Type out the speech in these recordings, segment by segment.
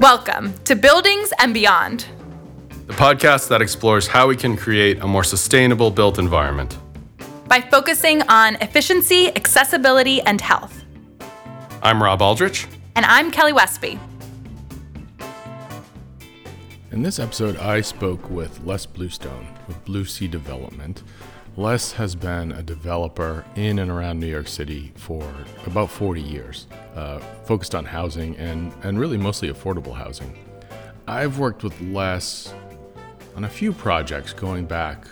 Welcome to Buildings and Beyond, the podcast that explores how we can create a more sustainable built environment. by focusing on efficiency, accessibility, and health. I'm Robb Aldrich. And I'm Kelly Westby. In this episode, I spoke with Les Bluestone of Blue Sea Development. Les has been a developer in and around New York City for about 40 years, uh, focused on housing and, and really mostly affordable housing. I've worked with Les on a few projects going back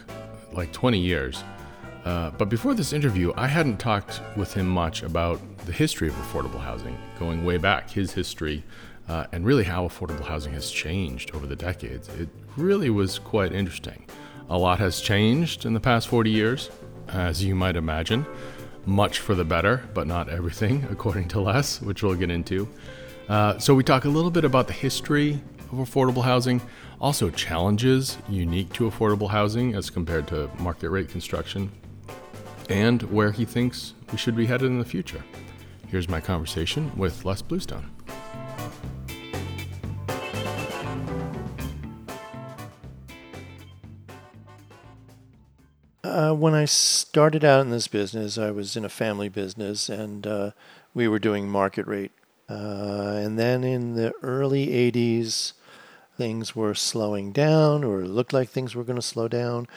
like 20 years. Uh, but before this interview, I hadn't talked with him much about the history of affordable housing, going way back, his history, uh, and really how affordable housing has changed over the decades. It really was quite interesting. A lot has changed in the past 40 years, as you might imagine. Much for the better, but not everything, according to Les, which we'll get into. Uh, so, we talk a little bit about the history of affordable housing, also challenges unique to affordable housing as compared to market rate construction, and where he thinks we should be headed in the future. Here's my conversation with Les Bluestone. Uh, when I started out in this business, I was in a family business and uh, we were doing market rate. Uh, and then in the early 80s, things were slowing down or looked like things were going to slow down.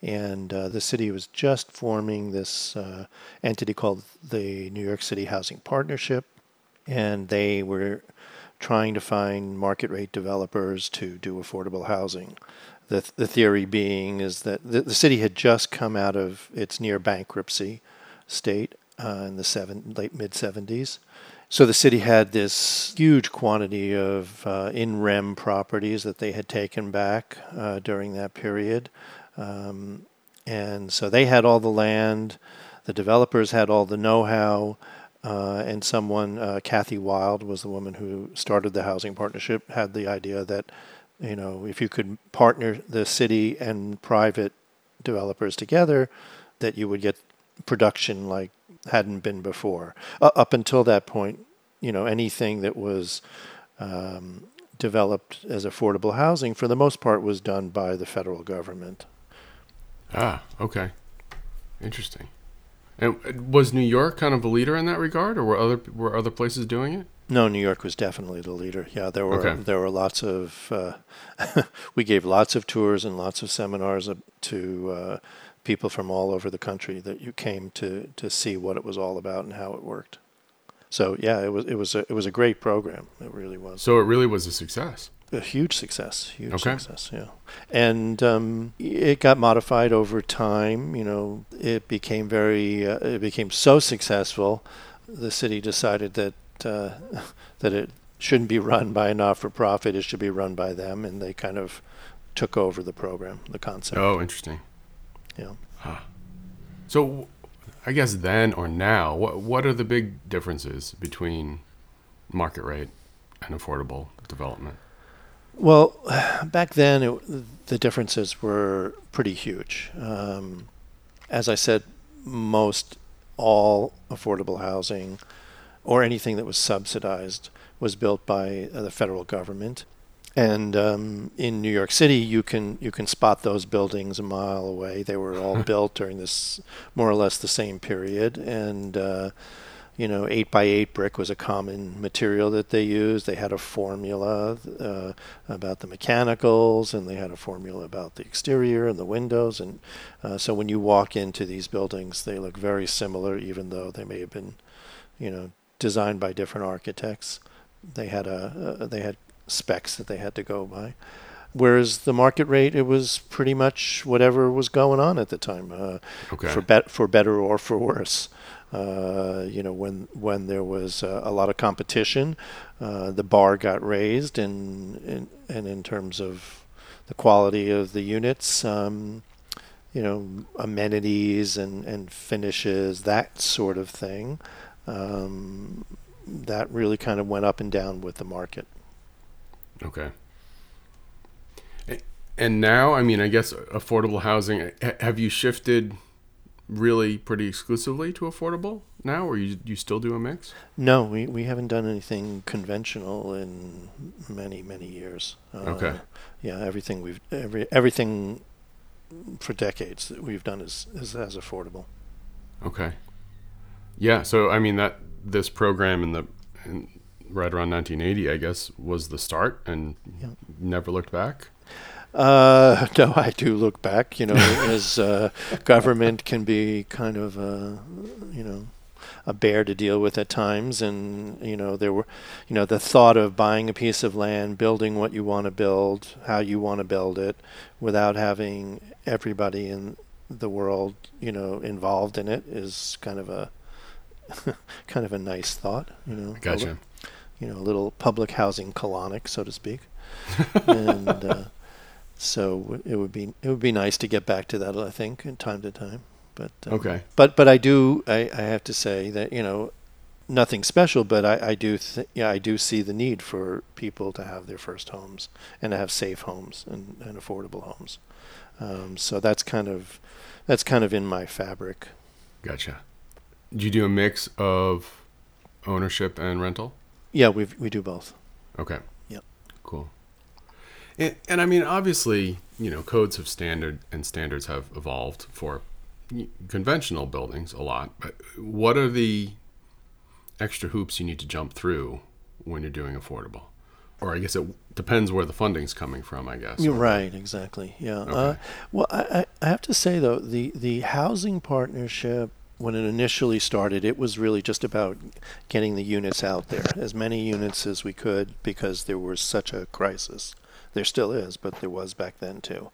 And uh, the city was just forming this uh, entity called the New York City Housing Partnership. And they were trying to find market rate developers to do affordable housing. The, the theory being is that the, the city had just come out of its near bankruptcy state uh, in the seven, late mid 70s. So the city had this huge quantity of uh, in rem properties that they had taken back uh, during that period. Um, and so they had all the land, the developers had all the know how, uh, and someone, uh, Kathy Wylde, was the woman who started the housing partnership, had the idea that, you know, if you could partner the city and private developers together, that you would get production like hadn't been before. Uh, up until that point, you know, anything that was um, developed as affordable housing, for the most part, was done by the federal government. Ah, okay. Interesting. And was New York kind of a leader in that regard, or were other were other places doing it? No, New York was definitely the leader. Yeah, there were Okay. there were lots of uh, we gave lots of tours and lots of seminars to uh, people from all over the country that you came to to see what it was all about and how it worked. So yeah, it was it was a, it was a great program. It really was So it really was a success. a huge success. Huge Okay. success. Yeah, and um, it got modified over time. You know, it became very uh, it became so successful. The city decided that uh, that it shouldn't be run by a not-for-profit. It should be run by them, and they kind of took over the program, the concept. Oh, interesting. Yeah. So, I guess then or now, what what are the big differences between market rate and affordable development? Well, back then it, the differences were pretty huge. Um, as I said, most all affordable housing or anything that was subsidized was built by uh, the federal government. And um, in New York City, you can you can spot those buildings a mile away. They were all built during this more or less the same period, and uh, you know, eight by eight brick was a common material that they used. They had a formula uh, about the mechanicals, and they had a formula about the exterior and the windows. And uh, so when you walk into these buildings, they look very similar, even though they may have been, you know, designed by different architects. They had a uh, they had specs that they had to go by. Whereas the market rate, it was pretty much whatever was going on at the time, uh, Okay. for bet for better or for worse. Uh, you know, when when there was uh, a lot of competition, uh, the bar got raised, and, and and in terms of the quality of the units, um, you know, amenities and and finishes, that sort of thing. Um, that really kind of went up and down with the market. Okay. And now, I mean, I guess affordable housing. Have you shifted really pretty exclusively to affordable now, or you you still do a mix? No, we, we haven't done anything conventional in many many years. Uh, Okay. Yeah, everything we've every everything for decades that we've done is is as affordable. Okay. Yeah. So I mean that this program in the in right around 1980, I guess, was the start, and Yeah. never looked back. Uh, no, I do look back. You know, as uh, government can be kind of a, you know, a bear to deal with at times, and you know there were, you know, the thought of buying a piece of land, building what you want to build, how you want to build it, without having everybody in the world, you know, involved in it is kind of a, kind of a nice thought. You know, Gotcha. you know, a little public housing colonic, so to speak. and uh, so it would be it would be nice to get back to that. I think, in time to time. But um, Okay. But but I do I, I have to say that you know nothing special, but I, I do th- yeah I do see the need for people to have their first homes and to have safe homes and, and affordable homes. Um, so that's kind of that's kind of in my fabric. Gotcha. Do you do a mix of ownership and rental? Yeah, we we do both. Okay. Yep. Cool. And, and I mean, obviously, you know, codes have standard and standards have evolved for conventional buildings a lot. But what are the extra hoops you need to jump through when you're doing affordable? Or I guess it depends where the funding's coming from. I guess. You're right, exactly. Yeah. Uh, well, I, I I have to say though, the the housing partnership when it initially started, it was really just about getting the units out there, as many units as we could, because there was such a crisis. There still is, but there was back then too,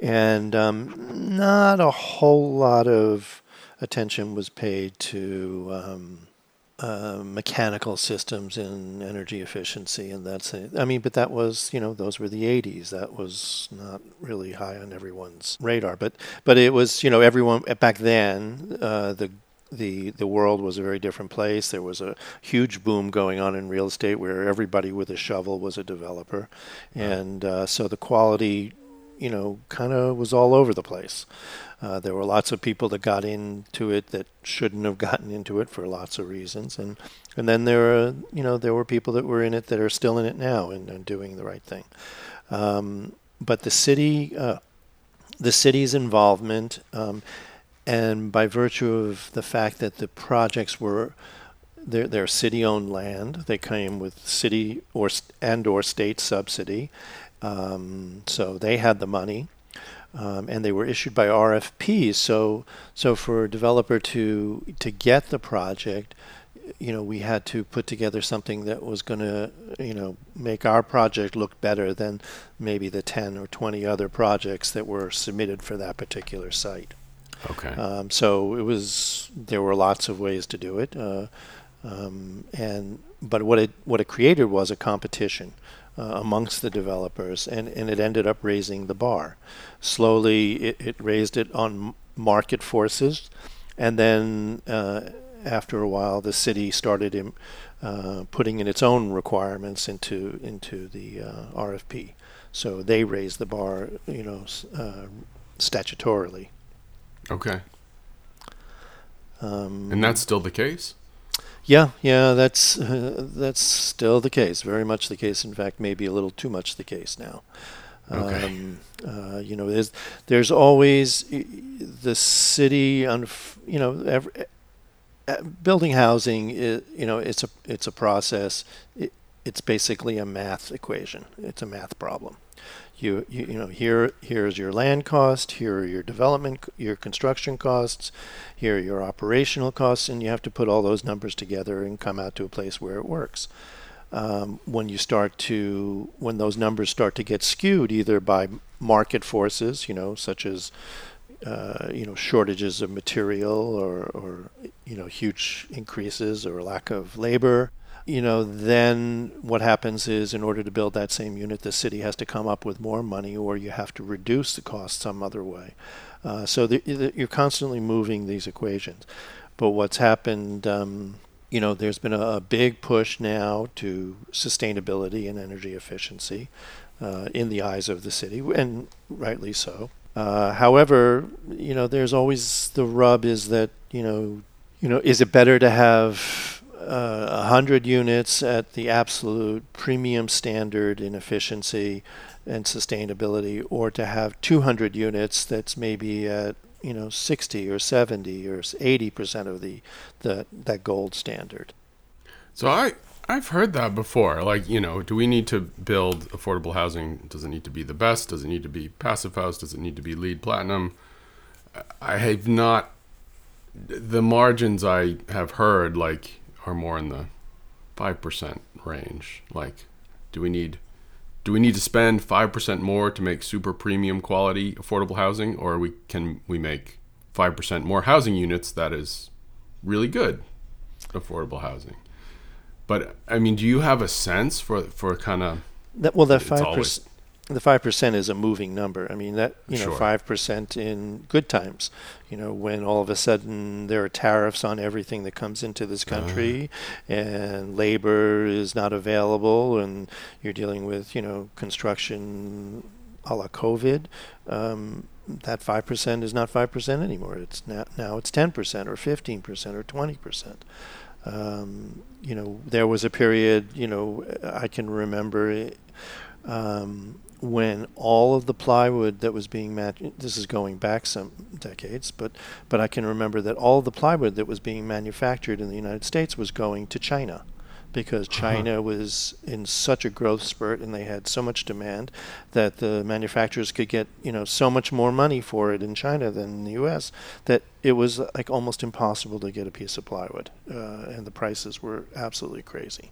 and um, not a whole lot of attention was paid to. Um, uh, mechanical systems in energy efficiency, and that's it. I mean, but that was you know those were the '80s. That was not really high on everyone's radar. But but it was you know everyone back then. Uh, the the the world was a very different place. There was a huge boom going on in real estate where everybody with a shovel was a developer, and uh, so the quality, you know, kind of was all over the place. Uh, there were lots of people that got into it that shouldn't have gotten into it for lots of reasons, and and then there are you know there were people that were in it that are still in it now and, and doing the right thing. Um, but the city, uh, the city's involvement, um, and by virtue of the fact that the projects were they're, they're city-owned land, they came with city or and or state subsidy, um, so they had the money um, and they were issued by RFPs. So, so for a developer to to get the project, you know, we had to put together something that was going to, you know, make our project look better than maybe the ten or twenty other projects that were submitted for that particular site. Okay. Um, so it was there were lots of ways to do it, uh, um, and but what it what it created was a competition uh, amongst the developers, and, and it ended up raising the bar. Slowly, it, it raised it on market forces, and then uh, after a while, the city started im- uh, putting in its own requirements into into the uh, RFP. So they raised the bar, you know, uh, statutorily. okay. Um, And that's still the case. Yeah, yeah, that's uh, that's still the case. Very much the case. In fact, maybe a little too much the case now. Okay. Um, uh, you know, there's there's always the city. on. you know, every, building housing. Is, you know, it's a it's a process. It, it's basically a math equation. It's a math problem. You, you you know here here's your land cost. Here are your development, your construction costs. Here are your operational costs, and you have to put all those numbers together and come out to a place where it works. Um, when you start to, when those numbers start to get skewed either by market forces, you know, such as, uh, you know, shortages of material or, or, you know, huge increases or lack of labor, you know, then what happens is in order to build that same unit, the city has to come up with more money or you have to reduce the cost some other way. Uh, so the, the, you're constantly moving these equations. But what's happened, um, you know, there's been a, a big push now to sustainability and energy efficiency uh, in the eyes of the city, and rightly so. Uh, however, you know, there's always the rub is that you know you know, is it better to have uh, 100 units at the absolute premium standard in efficiency and sustainability, or to have 200 units that's maybe at you know 60 or 70 or 80 percent of the, the that gold standard. So I I've heard that before. Like you know, do we need to build affordable housing? Does it need to be the best? Does it need to be passive house? Does it need to be LEED platinum? I have not. The margins I have heard like are more in the five percent range. Like, do we need do we need to spend five percent more to make super premium quality affordable housing, or we can we make five percent more housing units that is really good affordable housing? But I mean, do you have a sense for for kind of that? Well, that five percent the five percent is a moving number. I mean that you know five percent in good times. You know when all of a sudden there are tariffs on everything that comes into this uh-huh. country, uh. and labor is not available, and you're dealing with you know construction a la COVID. Um, that five percent is not five percent anymore. It's now now it's ten percent or fifteen percent or twenty percent. Um, you know there was a period. You know I can remember. Um, when all of the plywood that was being manufactured, this is going back some decades, but, but I can remember that all of the plywood that was being manufactured in the United States was going to China because uh-huh. China uh-huh. was in such a growth spurt and they had so much demand that the manufacturers could get you know so much more money for it in China than in the U.S. that it was like almost impossible to get a piece of plywood, uh, and the prices were absolutely crazy.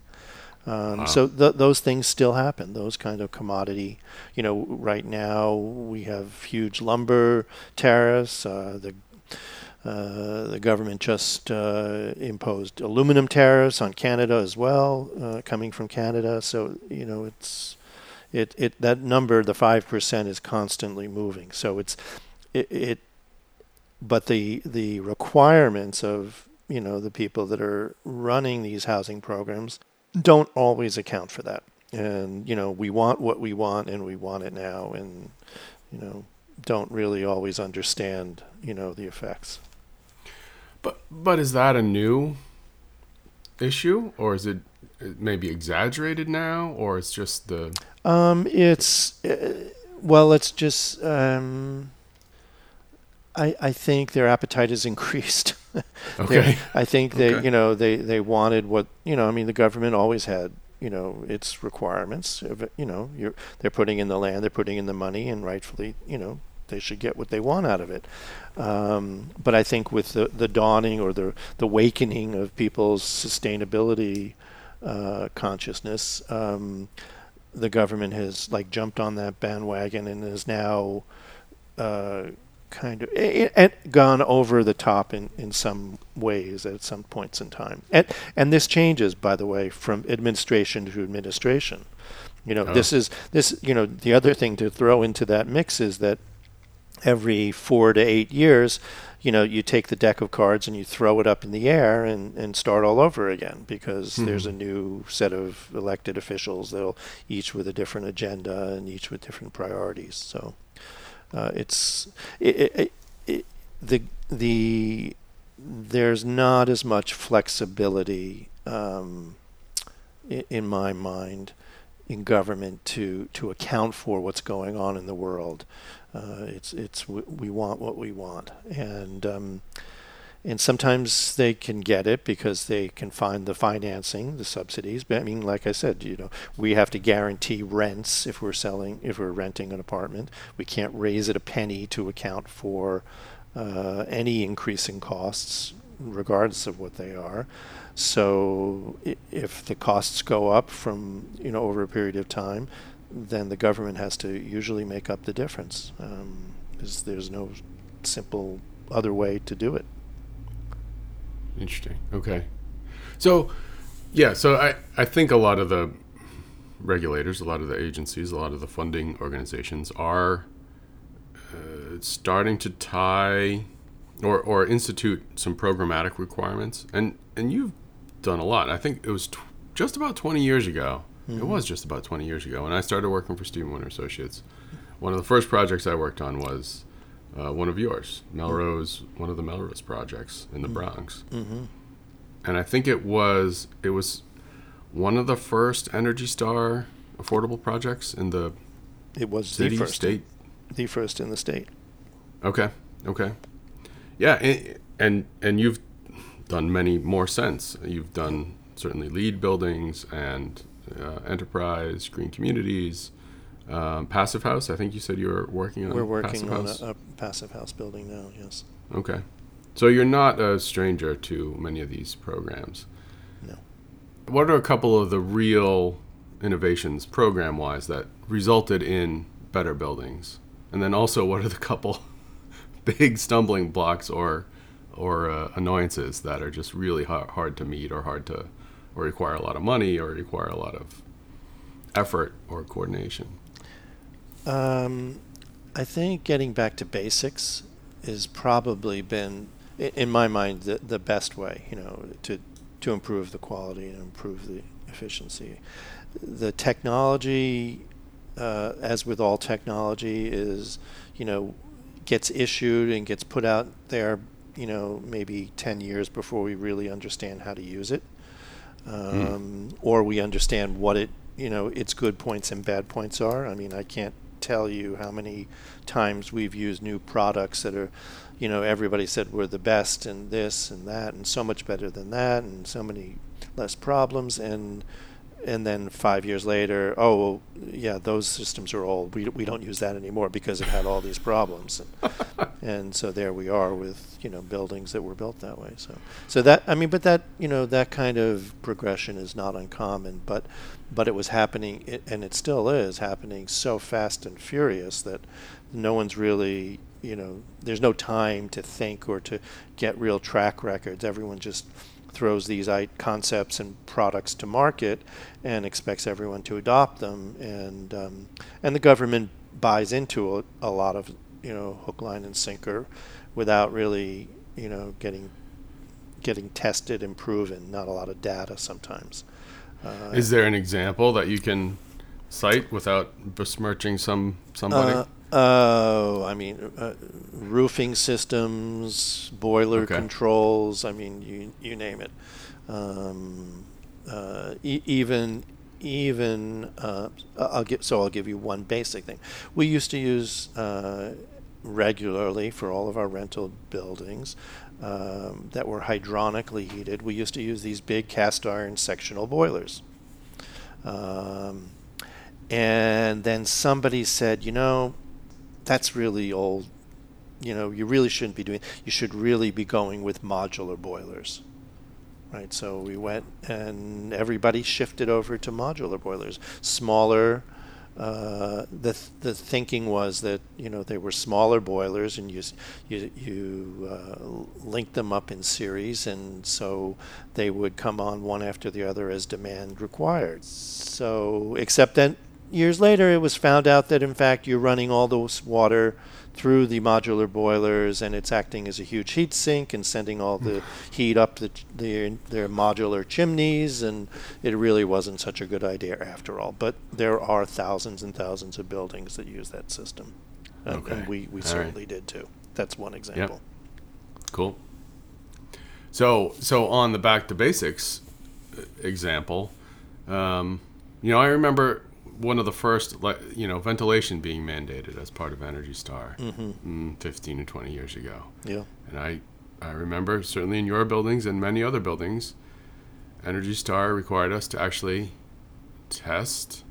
Um, wow. So th- those things still happen. Those kind of commodity, you know, right now we have huge lumber tariffs. Uh, the uh, the government just uh, imposed aluminum tariffs on Canada as well, uh, coming from Canada. So you know, it's it it that number, the five percent, is constantly moving. So it's it, it but the the requirements of you know the people that are running these housing programs don't always account for that. And, you know, we want what we want and we want it now and, you know, don't really always understand, you know, the effects. But but is that a new issue or is it maybe exaggerated now or it's just the um it's uh, well it's just um I, I think their appetite has increased. okay. I think they, okay. you know, they, they wanted what, you know, I mean, the government always had, you know, its requirements. You know, you're, they're putting in the land, they're putting in the money, and rightfully, you know, they should get what they want out of it. Um, but I think with the, the dawning or the, the awakening of people's sustainability uh, consciousness, um, the government has like jumped on that bandwagon and is now uh, kind of and gone over the top in, in some ways at some points in time. And and this changes, by the way, from administration to administration. You know, oh. this is this. You know, the other thing to throw into that mix is that every four to eight years, you know, you take the deck of cards and you throw it up in the air and, and start all over again because mm-hmm. there's a new set of elected officials that'll each with a different agenda and each with different priorities. So uh, it's it, it, it, the the there's not as much flexibility um, in, in my mind in government to to account for what's going on in the world. Uh, it's it's we want what we want, and um, and sometimes they can get it because they can find the financing, the subsidies. But I mean, like I said, you know, we have to guarantee rents if we're selling, if we're renting an apartment. We can't raise it a penny to account for uh, any increase in costs, regardless of what they are. So if the costs go up from you know over a period of time, then the government has to usually make up the difference. Um, there's no simple other way to do it. Interesting. Okay. So, yeah, so I, I think a lot of the regulators, a lot of the agencies, a lot of the funding organizations are uh, starting to tie or, or institute some programmatic requirements. And, and you've done a lot. I think it was tw- just about 20 years ago. Mm-hmm. It was just about 20 years ago when I started working for Steven Winter Associates. One of the first projects I worked on was uh, one of yours, Melrose, one of the Melrose projects in the Bronx. Mm-hmm. And I think it was it was one of the first Energy Star affordable projects in the It was city, the first, state. the first in the state. Okay. Okay. Yeah, and, and and you've done many more since. You've done certainly LEED buildings and uh, enterprise, green communities, um, passive house. I think you said you were working on. We're working on a, a passive house building now. Yes. Okay, so you're not a stranger to many of these programs. No. What are a couple of the real innovations, program-wise, that resulted in better buildings? And then also, what are the couple big stumbling blocks or or uh, annoyances that are just really hard, hard to meet or hard to or require a lot of money or require a lot of effort or coordination? Um, I think getting back to basics has probably been, in my mind, the, the best way. You know, to to improve the quality and improve the efficiency. The technology, uh, as with all technology, is you know gets issued and gets put out there. You know, maybe ten years before we really understand how to use it, um, or we understand what it you know its good points and bad points are. I mean, I can't tell you how many times we've used new products that are, you know, everybody said we're the best and this and that and so much better than that and so many less problems and and then five years later, oh well, yeah, those systems are old. We we don't use that anymore because it had all these problems, and, and so there we are with you know buildings that were built that way. So so that I mean, but that you know that kind of progression is not uncommon, but but it was happening, it, and it still is happening so fast and furious that no one's really you know there's no time to think or to get real track records. Everyone just throws these concepts and products to market and expects everyone to adopt them and um, and the government buys into a, a lot of you know hook line and sinker without really you know getting getting tested and proven not a lot of data sometimes uh, Is there an example that you can cite without besmirching some somebody? Uh, oh, I mean, uh, roofing systems, boiler Okay. controls. I mean, you you name it. Um, uh, e- even even uh, I'll give so I'll give you one basic thing. We used to use uh, regularly for all of our rental buildings um, that were hydronically heated. We used to use these big cast iron sectional boilers. Um, and then somebody said, you know, that's really old. You know, you really shouldn't be doing. You should really be going with modular boilers, right? So we went, and everybody shifted over to modular boilers, smaller. Uh, the th- the thinking was that you know they were smaller boilers, and you you you uh, linked them up in series, and so they would come on one after the other as demand required. So, except that years later, it was found out that in fact you're running all this water through the modular boilers, and it's acting as a huge heat sink and sending all the heat up the, the their modular chimneys, and it really wasn't such a good idea after all. But there are thousands and thousands of buildings that use that system, and, Okay. and we, we All certainly did too. That's one example. Cool. So, so on the back to basics uh, example, um, you know, I remember one of the first, like, you know, ventilation being mandated as part of Energy Star, mm, 15 or 20 years ago. Yeah. And I, I remember certainly in your buildings and many other buildings, Energy Star required us to actually test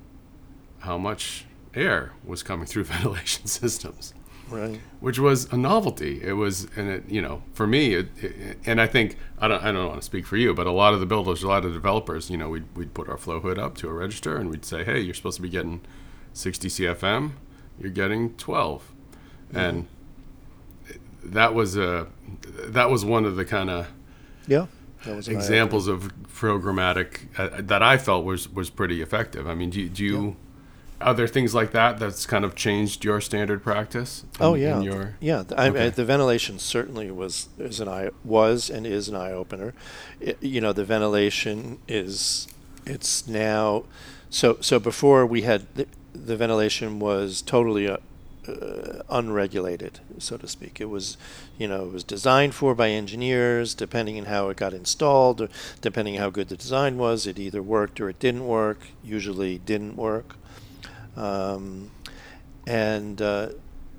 how much air was coming through ventilation systems Right. which was a novelty. It was, and it, you know, for me, it, it, and I think I don't, I don't want to speak for you, but a lot of the builders, a lot of developers, you know, we'd we'd put our flow hood up to a register, and we'd say, hey, you're supposed to be getting 60 CFM, you're getting 12, and that was a that was one of the kind of Yeah. That was examples of programmatic uh, that I felt was was pretty effective. I mean, do, do you? Are there things like that that's kind of changed your standard practice? in- Oh yeah, your yeah. I, Okay. I, the ventilation certainly was is an eye was and is an eye opener. It, you know, the ventilation is it's now so so before we had the, the ventilation was totally uh, uh, unregulated, so to speak. It was, you know, it was designed for by engineers. Depending on how it got installed, or depending how good the design was, it either worked or it didn't work. Usually, didn't work. Um, and uh,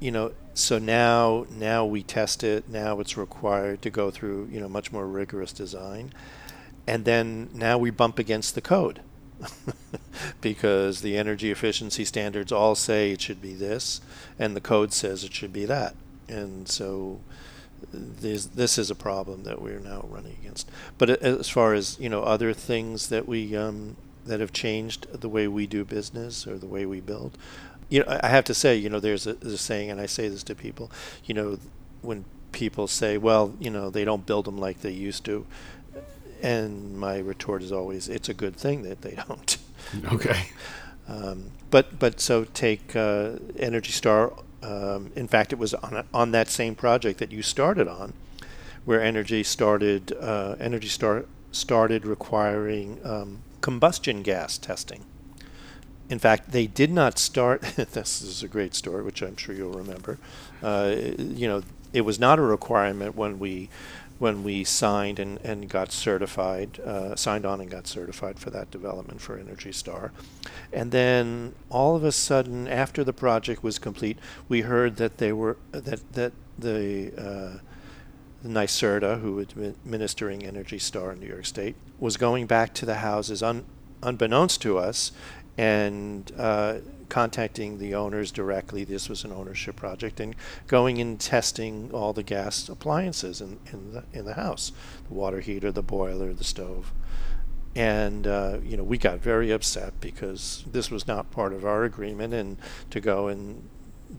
you know, so now now we test it. Now it's required to go through you know much more rigorous design, and then now we bump against the code. because the energy efficiency standards all say it should be this, and the code says it should be that. And so this, this is a problem that we're now running against. But as far as you know, other things that we um, that have changed the way we do business or the way we build, you know, I have to say, you know, there's a, there's a saying, and I say this to people, you know, when people say, well, you know, they don't build them like they used to, and my retort is always, it's a good thing that they don't. Okay. Um, but but so take uh, Energy Star. Um, in fact, it was on a, on that same project that you started on, where Energy started uh, Energy Star started requiring um, combustion gas testing. In fact, they did not start. this is a great story, which I'm sure you'll remember. Uh, you know, it was not a requirement when we when we signed and, and got certified, uh, signed on and got certified for that development for Energy Star. And then all of a sudden, after the project was complete, we heard that they were that that the uh, NYSERDA, who was administering Energy Star in New York State, was going back to the houses un, unbeknownst to us and uh, contacting the owners directly. This was an ownership project, and going and testing all the gas appliances in, in the in the house, the water heater, the boiler, the stove. And uh, you know, we got very upset because this was not part of our agreement, and to go and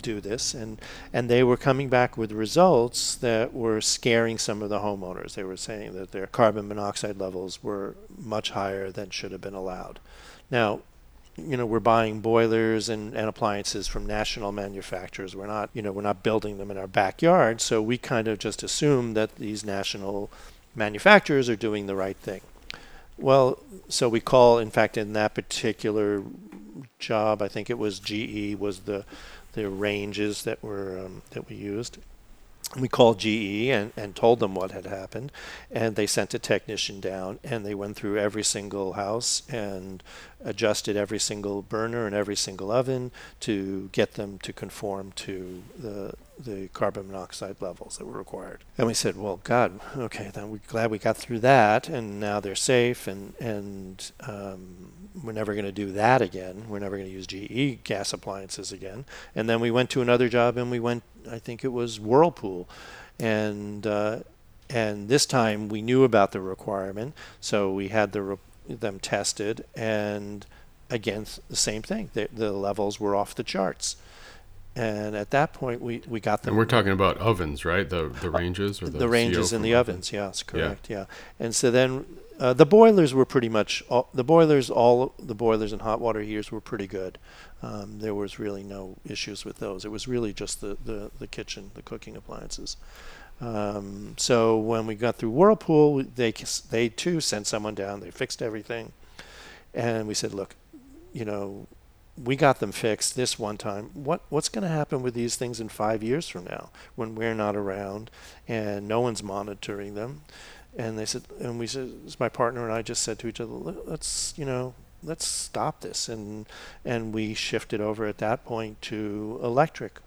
do this and and they were coming back with results that were scaring some of the homeowners they were saying that their carbon monoxide levels were much higher than should have been allowed now you know, we're buying boilers and, and appliances from national manufacturers. We're not, you know, we're not building them in our backyard. So we kind of just assume that these national manufacturers are doing the right thing. Well, so we call, in fact, in that particular job, I think it was GE was the the ranges that were um, that we used we called GE and, and told them what had happened, and they sent a technician down, and they went through every single house and adjusted every single burner and every single oven to get them to conform to the the carbon monoxide levels that were required. And we said, well, God, okay, then we're glad we got through that, and now they're safe, and and um, we're never going to do that again. We're never going to use GE gas appliances again. And then we went to another job, and we went, I think it was Whirlpool, and uh, and this time we knew about the requirement, so we had the re- them tested, and again the same thing. The, the levels were off the charts. And at that point, we, we got them. And we're talking about ovens, right? The the ranges or the, the ranges in the ovens. Yes, correct. Yeah. yeah. And so then uh, the boilers were pretty much all, the boilers. All the boilers and hot water heaters were pretty good. Um, there was really no issues with those. It was really just the the, the kitchen, the cooking appliances. Um, so when we got through Whirlpool, they they too sent someone down. They fixed everything, and we said, look, you know, we got them fixed this one time. What what's going to happen with these things in five years from now when we're not around and no one's monitoring them? And they said, and we said, my partner and I just said to each other, let's, you know, let's stop this, and and we shifted over at that point to electric,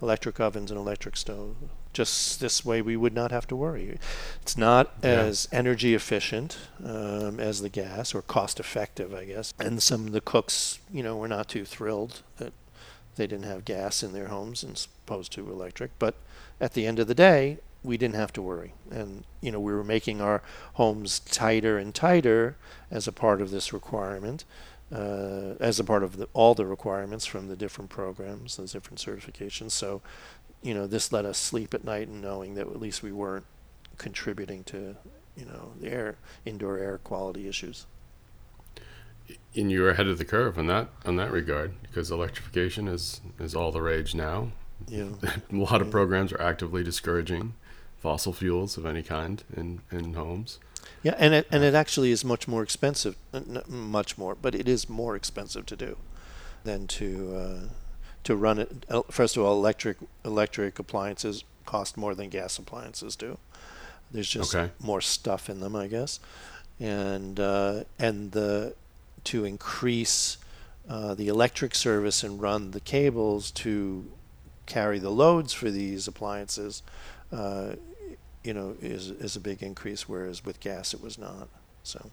electric ovens and electric stove. Just this way, we would not have to worry. It's not yeah. as energy efficient um, as the gas, or cost effective, I guess. And some of the cooks, you know, were not too thrilled that they didn't have gas in their homes as opposed to electric. But at the end of the day, we didn't have to worry. And, you know, we were making our homes tighter and tighter as a part of this requirement, uh, as a part of the, all the requirements from the different programs, those different certifications. So, you know, this let us sleep at night and knowing that at least we weren't contributing to, you know, the air, indoor air quality issues. And you're ahead of the curve on that on that regard because electrification is is all the rage now. Yeah. a lot of programs are actively discouraging fossil fuels of any kind in, in homes. Yeah, and it and it actually is much more expensive, uh, much more, but it is more expensive to do than to uh, to run it. First of all, electric electric appliances cost more than gas appliances do. There's just Okay. more stuff in them, I guess, and uh, and the to increase uh, the electric service and run the cables to carry the loads for these appliances, uh, you know, is is a big increase. Whereas with gas, it was not. So,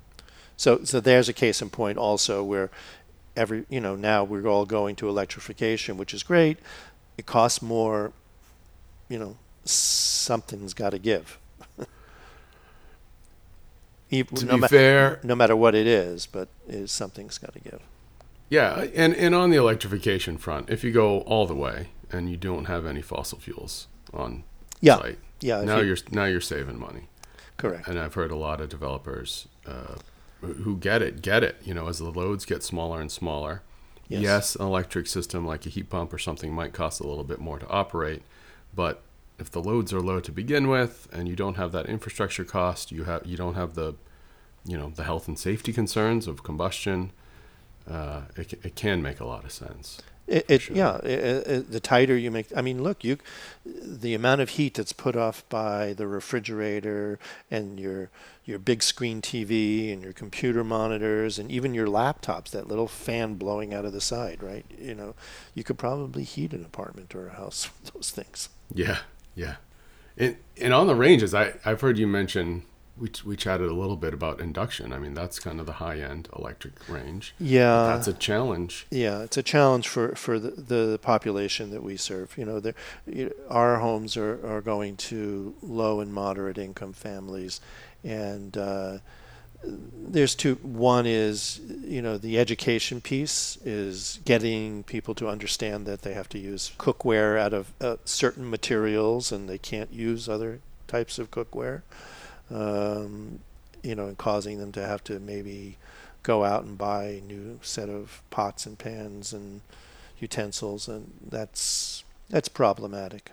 so so there's a case in point also where every you know now we're all going to electrification, which is great. It costs more. You know, something's got to give. To no be ma- fair, no matter what it is, but is something's got to give. yeah, and, and on the electrification front, if you go all the way and you don't have any fossil fuels on Yeah, site, yeah. now you- you're now you're saving money. correct. And I've heard a lot of developers uh, who- who get it, get it. You know, as the loads get smaller and smaller. Yes. Yes. an electric system like a heat pump or something might cost a little bit more to operate, but if the loads are low to begin with, and you don't have that infrastructure cost, you have you don't have the, you know, the health and safety concerns of combustion. Uh, it, it can make a lot of sense. It, it Sure. yeah. i i i the tighter you make, I mean, look, you, the amount of heat that's put off by the refrigerator and your your big screen TV and your computer monitors and even your laptops, that little fan blowing out of the side, right? You know, you could probably heat an apartment or a house with those things. Yeah, yeah. And and on the ranges, I I've heard you mention we we chatted a little bit about induction. I mean, that's kind of the high end electric range. Yeah, That's a challenge. Yeah, it's a challenge for, for the, the population that we serve. You know, there- you our homes are, are going to low and moderate income families, and uh, there's two. One is, you know, the education piece is getting people to understand that they have to use cookware out of uh, certain materials and they can't use other types of cookware. Um, you know, and causing them to have to maybe go out and buy a new set of pots and pans and utensils, and that's that's problematic.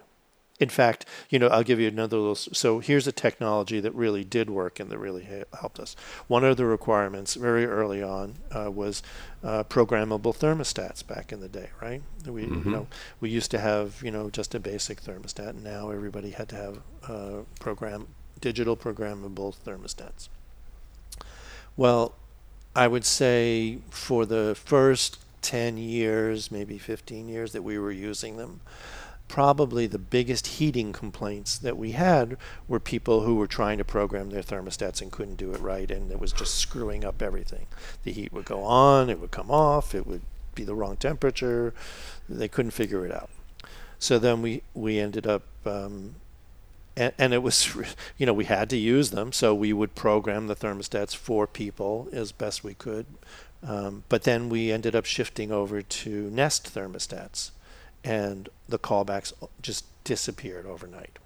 In fact, you know, I'll give you another little. So here's a technology that really did work and that really helped us. One of the requirements very early on uh, was uh, programmable thermostats back in the day, right? We, Mhm. you know, we used to have, you know, just a basic thermostat, and now everybody had to have uh, program digital programmable thermostats. Well, I would say for the first 10 years, maybe 15 years that we were using them, probably the biggest heating complaints that we had were people who were trying to program their thermostats and couldn't do it right, and it was just screwing up everything. The heat would go on, it would come off, it would be the wrong temperature. They couldn't figure it out. So then we, we ended up um, and, and it was you know we had to use them so we would program the thermostats for people as best we could. Um, but then we ended up shifting over to nest thermostats and the callbacks just disappeared overnight.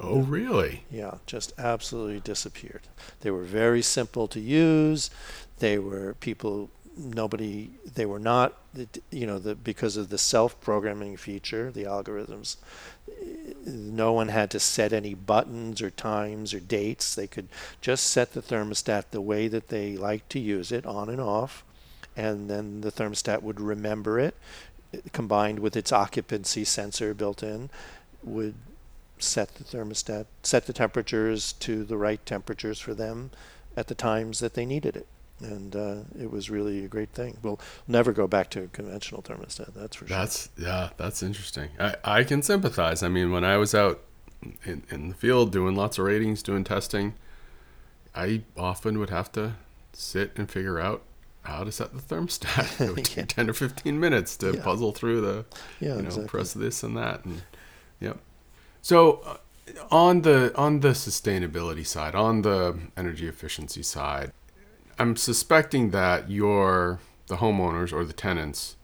Oh, really? yeah just absolutely disappeared. They were very simple to use. They were people nobody they were not you know the because of the self-programming feature the algorithms no one had to set any buttons or times or dates. They could just set the thermostat the way that they like to use it, on and off, and then the thermostat would remember it, it- combined with its occupancy sensor built in, would set the thermostat, set the temperatures to the right temperatures for them at the times that they needed it. And uh, it was really a great thing. We'll never go back to a conventional thermostat, that's for sure. That's yeah, that's interesting. I, I can sympathize. I mean, when I was out in, in the field doing lots of ratings, doing testing, I often would have to sit and figure out how to set the thermostat. It would take Yeah. ten or fifteen minutes to Yeah. puzzle through the yeah, you know exactly. press this and that and yep. So uh, on the on the sustainability side, on the energy efficiency side, I'm suspecting that your the homeowners or the tenants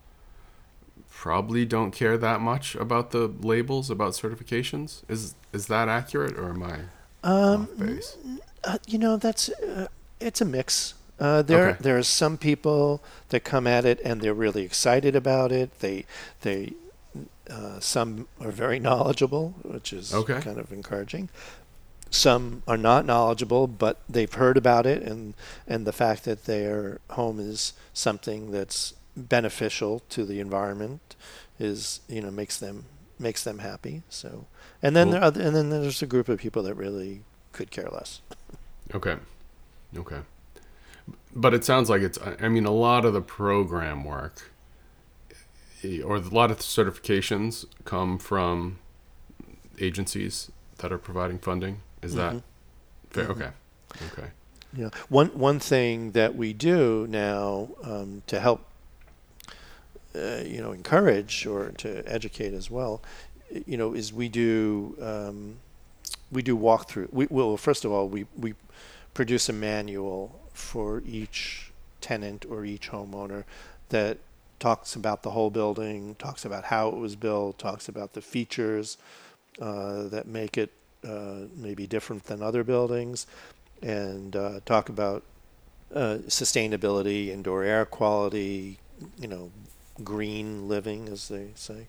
probably don't care that much about the labels about certifications. Is is that accurate or am I Um, off base? Uh, you know, that's uh, it's a mix. Uh, there, Okay. there are some people that come at it and they're really excited about it. They, they, uh, some are very knowledgeable, which is Okay. kind of encouraging. Some are not knowledgeable, but they've heard about it, and and the fact that their home is something that's beneficial to the environment is you know makes them makes them happy. So, and then Cool. there are, and then there's a group of people that really could care less. Okay. Okay. But it sounds like it's, I mean, a lot of the program work eh, or a lot of the certifications come from agencies that are providing funding. Is that Mhm. fair? Mhm. Okay. Okay. Yeah. One one thing that we do now um, to help, uh, you know, encourage or to educate as well, you know, is we do um, we do walkthrough. We well, first of all, we we produce a manual for each tenant or each homeowner that talks about the whole building, talks about how it was built, talks about the features uh, that make it uh, maybe different than other buildings, and uh, talk about uh, sustainability, indoor air quality, you know, green living, as they say,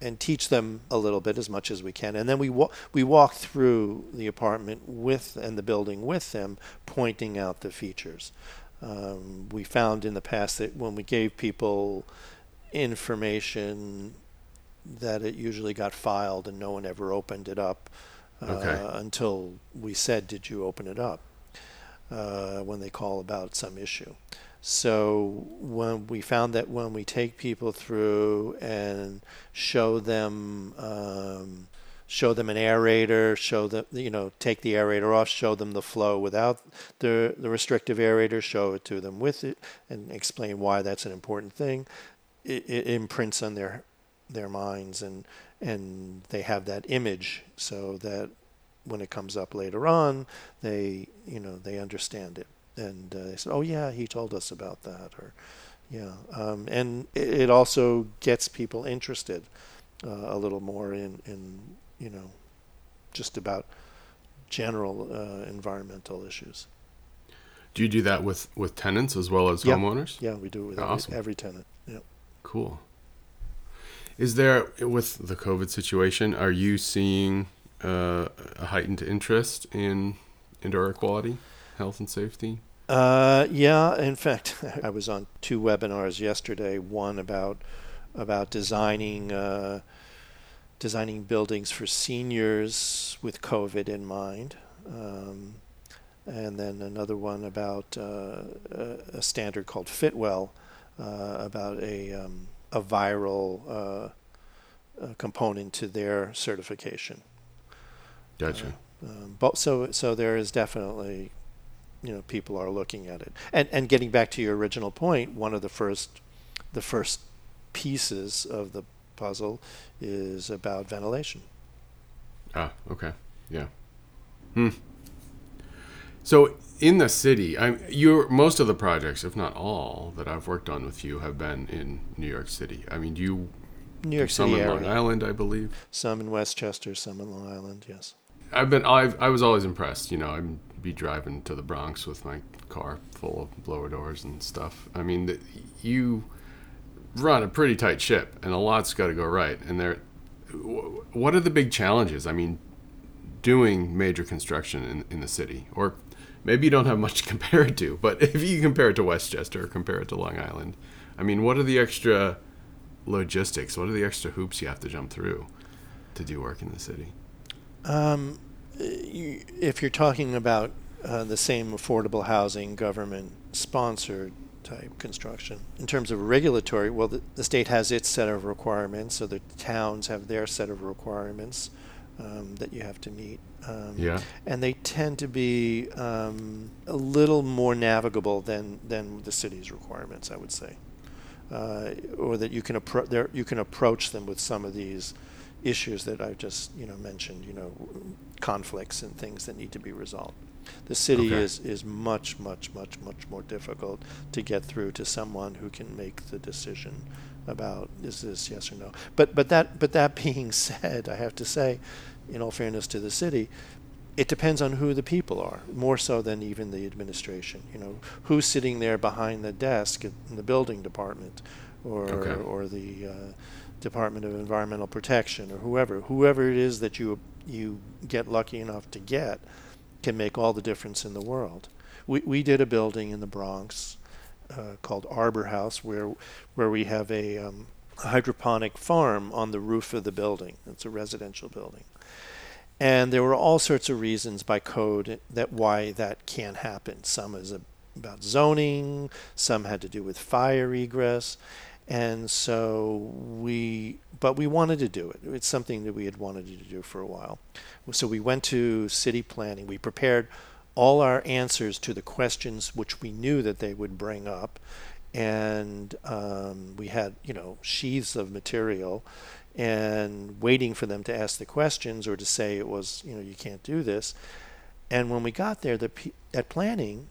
and teach them a little bit as much as we can. And then we wa- we walk through the apartment with and the building with them, pointing out the features. Um, we found in the past that when we gave people information, that it usually got filed and no one ever opened it up uh, until we said, "Did you open it up?" Uh, when they call about some issue. So when we found that when we take people through and show them um, show them an aerator, show them you know take the aerator off, show them the flow without the the restrictive aerator, show it to them with it, and explain why that's an important thing. It, it imprints on their their minds and and they have that image so that when it comes up later on, they you know they understand it and uh, they said, "Oh yeah, he told us about that," or yeah, um, and it, it also gets people interested uh, a little more in in you know just about general uh, environmental issues. Do you do that with, with tenants as well as Yeah. homeowners? Yeah, we do it with every, every tenant. Yeah. Cool. Is there, with the COVID situation, are you seeing uh, a heightened interest in indoor air quality, health and safety? Uh, yeah, in fact, I was on two webinars yesterday. One about about designing uh, designing buildings for seniors with COVID in mind, um, and then another one about uh, a, standard called Fitwel uh, about a um, a viral uh, uh, component to their certification. Gotcha. Um, but so so there is definitely, you know, people are looking at it. And and getting back to your original point, one of the first, the first pieces of the puzzle is about ventilation. Ah, okay. Yeah. Hmm. So in the city, I your most of the projects, if not all, that I've worked on with you have been in New York City. I mean, do you New York some City in Long Island, I believe. some in Westchester, some in Long Island. Yes. I've been I've, I was always impressed. You know, I'd be driving to the Bronx with my car full of blower doors and stuff. I mean, the, you run a pretty tight ship, and a lot's got to go right. And there, what are the big challenges? I mean, doing major construction in, in the city, or maybe you don't have much to compare it to, but if you compare it to Westchester or compare it to Long Island, I mean, what are the extra logistics? What are the extra hoops you have to jump through to do work in the city? Um, if you're talking about uh, the same affordable housing government sponsored type construction, in terms of regulatory, well, the, the state has its set of requirements, so the towns have their set of requirements um, that you have to meet. Um, Yeah. and they tend to be um, a little more navigable than than the city's requirements, I would say, uh, or that you can appro- there you can approach them with some of these issues that I've just you know mentioned, you know, conflicts and things that need to be resolved. The city Okay. is is much much much much more difficult to get through to someone who can make the decision about is this yes or no. But but that but that being said, I have to say, in all fairness to the city, it depends on who the people are, more so than even the administration. You know, who's sitting there behind the desk in the building department, or Okay. or the uh, Department of Environmental Protection, or whoever, whoever it is that you you get lucky enough to get, can make all the difference in the world. We we did a building in the Bronx uh, called Arbor House, where where we have a um, hydroponic farm on the roof of the building. It's a residential building. And there were all sorts of reasons by code that why that can't happen. Some is about zoning, some had to do with fire egress. And so we, but we wanted to do it. It's something that we had wanted to do for a while. So we went to city planning. We prepared all our answers to the questions which we knew that they would bring up and um, we had you know sheaths of material and waiting for them to ask the questions or to say it was you know you can't do this. And when we got there the at planning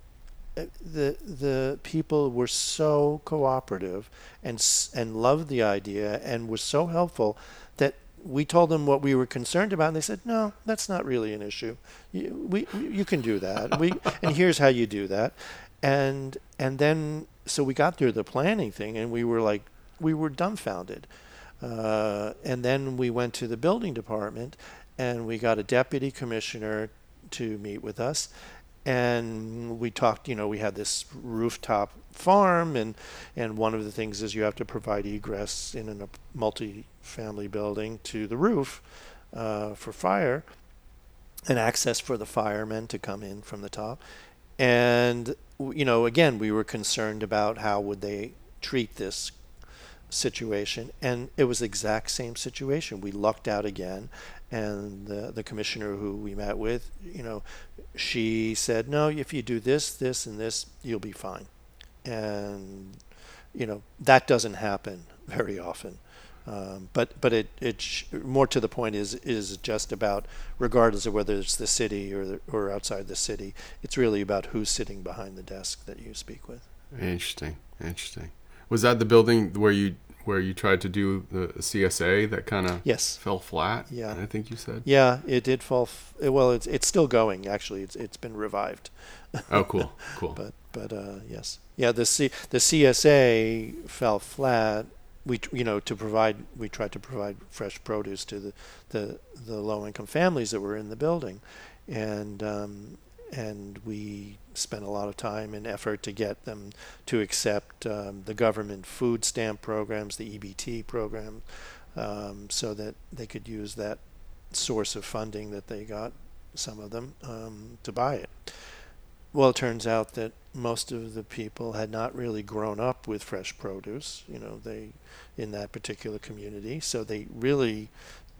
uh, the the people were so cooperative and and loved the idea and was so helpful that we told them what we were concerned about and they said no that's not really an issue. You, we, you can do that. We and here's how you do that. And and then so we got through the planning thing and we were like we were dumbfounded. Uh, and then we went to the building department and we got a deputy commissioner to meet with us. And we talked you know we had this rooftop farm and and one of the things is you have to provide egress in a multi-family building to the roof uh, for fire and access for the firemen to come in from the top. And you know, again, we were concerned about how would they treat this situation, and it was the exact same situation. We lucked out again, and the the commissioner who we met with, you know, she said, "No, if you do this, this, and this, you'll be fine," and you know that doesn't happen very often. Um, but but it it sh- more to the point is is just about regardless of whether it's the city or the, or outside the city, it's really about who's sitting behind the desk that you speak with. Interesting, interesting. Was that the building where you where you tried to do the CSA that kind of yes fell flat? Yeah, I think you said. Yeah, it did fall. F- well, it's it's still going. Actually, it's it's been revived. Oh, cool, cool. but but uh, yes, yeah. The C the CSA fell flat we you know to provide we tried to provide fresh produce to the the, the low income families that were in the building, and um, and we spent a lot of time and effort to get them to accept um, the government food stamp programs, the EBT program, um, so that they could use that source of funding that they got, some of them, um, to buy it. Well, it turns out that most of the people had not really grown up with fresh produce, you know, they in that particular community, so they really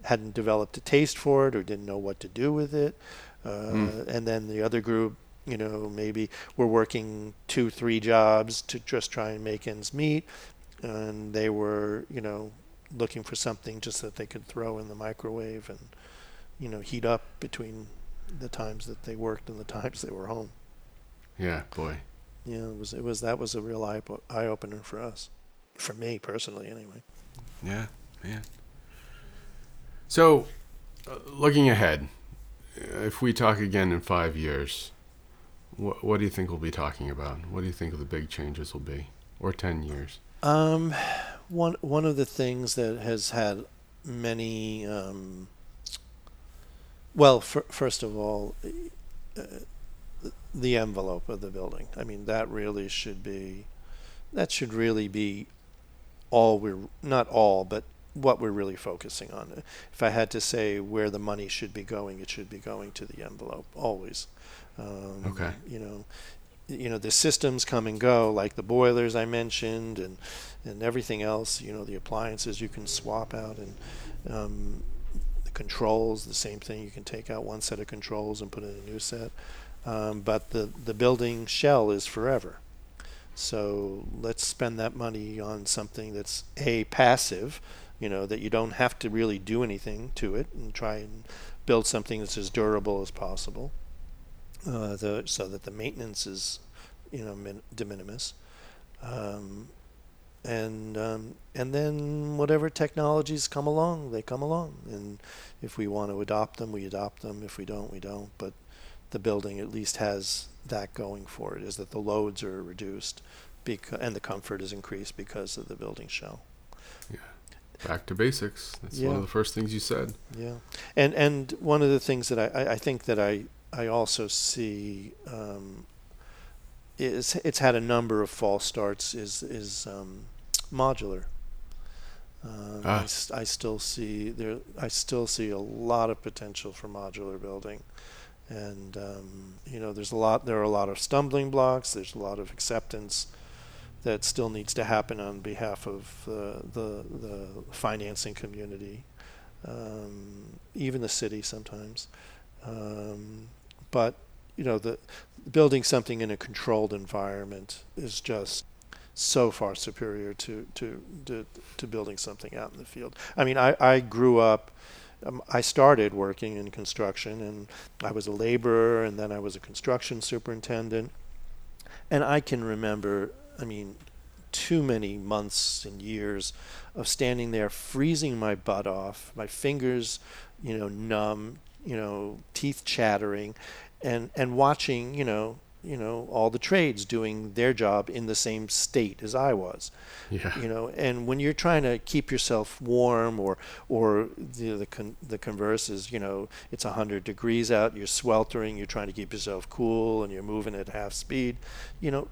hadn't developed a taste for it or didn't know what to do with it. Uh, mm. And then the other group, you know, maybe were working two, three jobs to just try and make ends meet, and they were, you know, looking for something just that they could throw in the microwave and, you know, heat up between the times that they worked and the times they were home. Yeah, boy. Yeah, it was it was that was a real eye eye opener for us, for me personally, anyway. Yeah, man. So, uh, looking ahead, if we talk again in five years, what what do you think we'll be talking about? What do you think the big changes will be, or ten years? Um, one one of the things that has had many um, well, for, first of all, uh, the envelope of the building. I mean, that really should be, that should really be all we're, not all, but what we're really focusing on. If I had to say where the money should be going, it should be going to the envelope always. Um, okay. You know, you know the systems come and go, like the boilers I mentioned, and and everything else. You know, the appliances you can swap out, and um, the controls, the same thing. You can take out one set of controls and put in a new set um, but the, the building shell is forever. So let's spend that money on something that's a passive, you know, that you don't have to really do anything to it, and try and build something that's as durable as possible, uh, the, so that the maintenance is, you know, min, de minimis. Um, and um, and then whatever technologies come along, they come along, and if we want to adopt them, we adopt them. If we don't, we don't. But the building at least has that going for it is that the loads are reduced beca- and the comfort is increased because of the building shell. Yeah. Back to basics. That's yeah. one of the first things you said. Yeah. And and one of the things that I, I think that I, I also see um, is it's had a number of false starts is is um, modular. Um, Ah. I, I still see there. I still see a lot of potential for modular building, and um, you know, there's a lot. There are a lot of stumbling blocks. There's a lot of acceptance that still needs to happen on behalf of uh, the the financing community, um, even the city sometimes. Um, but you know, the building something in a controlled environment is just so far superior to, to, to, to building something out in the field. I mean, I, I grew up, um, I started working in construction and I was a laborer and then I was a construction superintendent. And I can remember, I mean, too many months and years of standing there freezing my butt off, my fingers, you know, numb, you know, teeth chattering, and and watching, you know, you know, all the trades doing their job in the same state as I was. Yeah. You know, and when you're trying to keep yourself warm, or or the the, con- the converse is, you know, it's hundred degrees out, you're sweltering, you're trying to keep yourself cool, and you're moving at half speed. You know,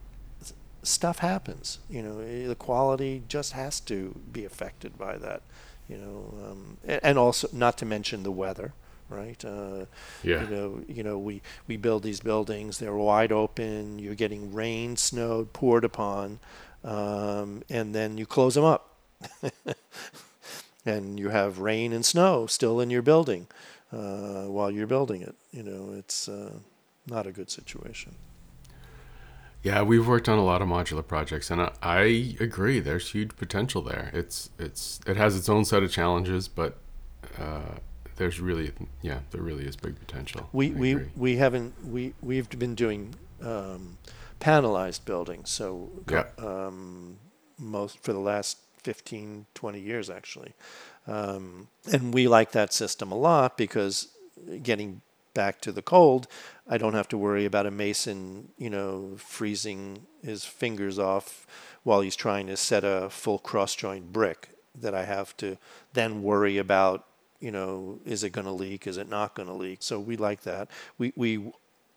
stuff happens. You know, eh, the quality just has to be affected by that. You know, um, and also not to mention the weather, right? Uh, Yeah. You know, you know, we we build these buildings. They're wide open. You're getting rain, snowed, poured upon, um, and then you close them up, and you have rain and snow still in your building uh, while you're building it. You know, it's uh, not a good situation. Yeah, we've worked on a lot of modular projects, and I, I agree. There's huge potential there. It's it's it has its own set of challenges, but uh, there's really yeah, there really is big potential. We I we agree. we haven't we we've been doing um, panelized buildings, so Yeah. um, most for the last 15, 20 years actually, um, and we like that system a lot because getting back to the cold, I don't have to worry about a mason, you know, freezing his fingers off while he's trying to set a full cross joint brick that I have to then worry about you know, is it going to leak? Is it not going to leak? So we like that. We we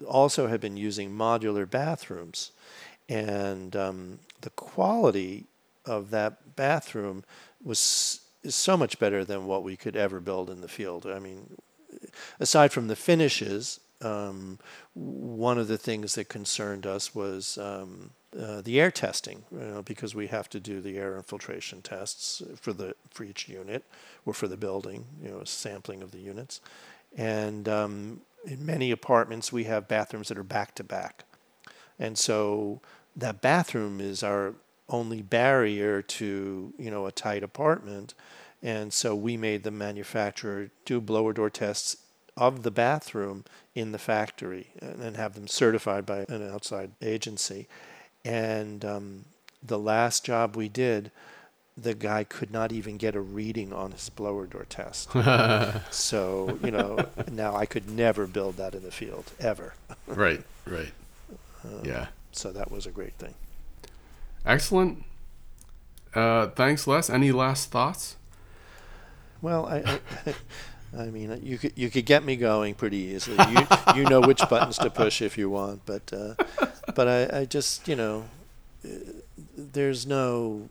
also have been using modular bathrooms, and um, the quality of that bathroom was is so much better than what we could ever build in the field. I mean, aside from the finishes, um, one of the things that concerned us was um, uh, the air testing, you know, because we have to do the air infiltration tests for the for each unit or for the building, you know, sampling of the units. And um, in many apartments, we have bathrooms that are back to back, and so that bathroom is our only barrier to you know a tight apartment. And so we made the manufacturer do blower door tests of the bathroom in the factory and then have them certified by an outside agency. And um, the last job we did, the guy could not even get a reading on his blower door test. so, you know, now I could never build that in the field, ever. right, right. Um, Yeah. So that was a great thing. Excellent. Uh, thanks, Les. Any last thoughts? Well, I, I, I mean, you could you could get me going pretty easily. You you know which buttons to push if you want, but uh, but I, I just you know, there's no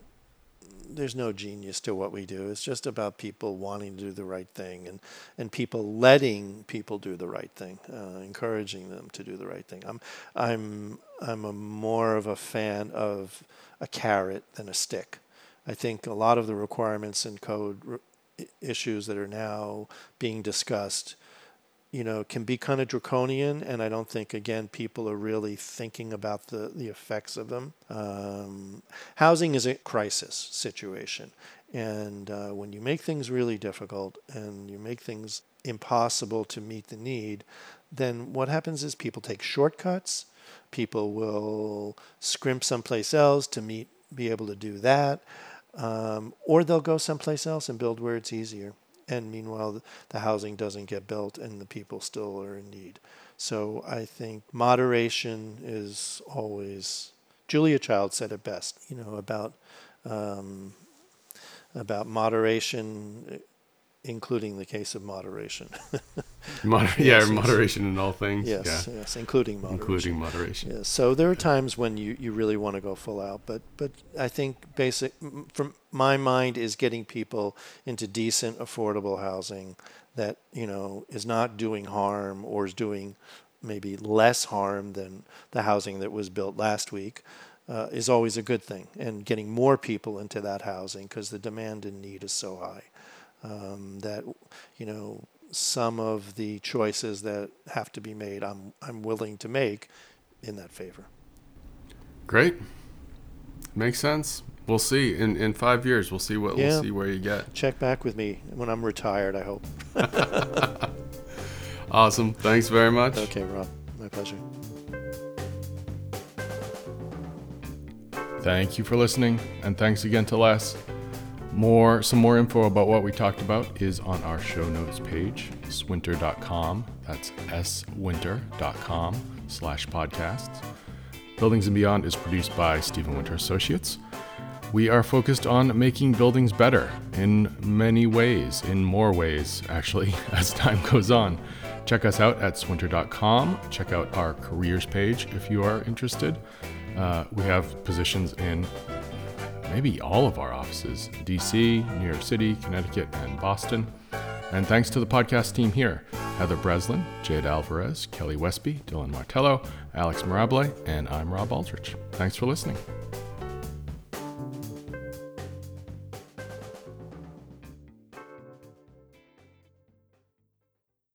there's no genius to what we do. It's just about people wanting to do the right thing and and people letting people do the right thing, uh, encouraging them to do the right thing. I'm I'm I'm a more of a fan of a carrot than a stick. I think a lot of the requirements and code r- i- issues that are now being discussed, you know, can be kind of draconian, and I don't think again people are really thinking about the the effects of them. Um, housing is a crisis situation, and uh, when you make things really difficult and you make things impossible to meet the need, then what happens is people take shortcuts. People will scrimp someplace else to meet, be able to do that, um, or they'll go someplace else and build where it's easier. And meanwhile, the- housing doesn't get built, and the people still are in need. So I think moderation is always. Julia Child said it best, you know, about um, about moderation including the case of moderation. Moder- yeah, moderation in all things. yes, yeah. yes, including moderation. Including moderation. Yes. So there are times when you, you really want to go full out, but but I think basic from my mind is getting people into decent, affordable housing that you know is not doing harm or is doing maybe less harm than the housing that was built last week. Uh, is always a good thing, and getting more people into that housing because the demand and need is so high um, that you know some of the choices that have to be made, I'm I'm willing to make in that favor. Great. Makes sense. We'll see in in five years. We'll see what Yeah. we'll see where you get. Check back with me when I'm retired. I hope. Awesome. Thanks very much. Okay, Robb. My pleasure. Thank you for listening, and thanks again to Les. More, some more info about what we talked about is on our show notes page, swinter.com. That's swinter.com slash podcasts. Buildings and Beyond is produced by Steven Winter Associates. We are focused on making buildings better in many ways, in more ways, actually, as time goes on. Check us out at swinter.com. Check out our careers page if you are interested. Uh, we have positions in maybe all of our offices DC, New York City, Connecticut, and Boston. And thanks to the podcast team here Heather Breslin, Jade Alvarez, Kelly Westby, Dylan Martello, Alex Mirable, and I'm Robb Aldrich. Thanks for listening.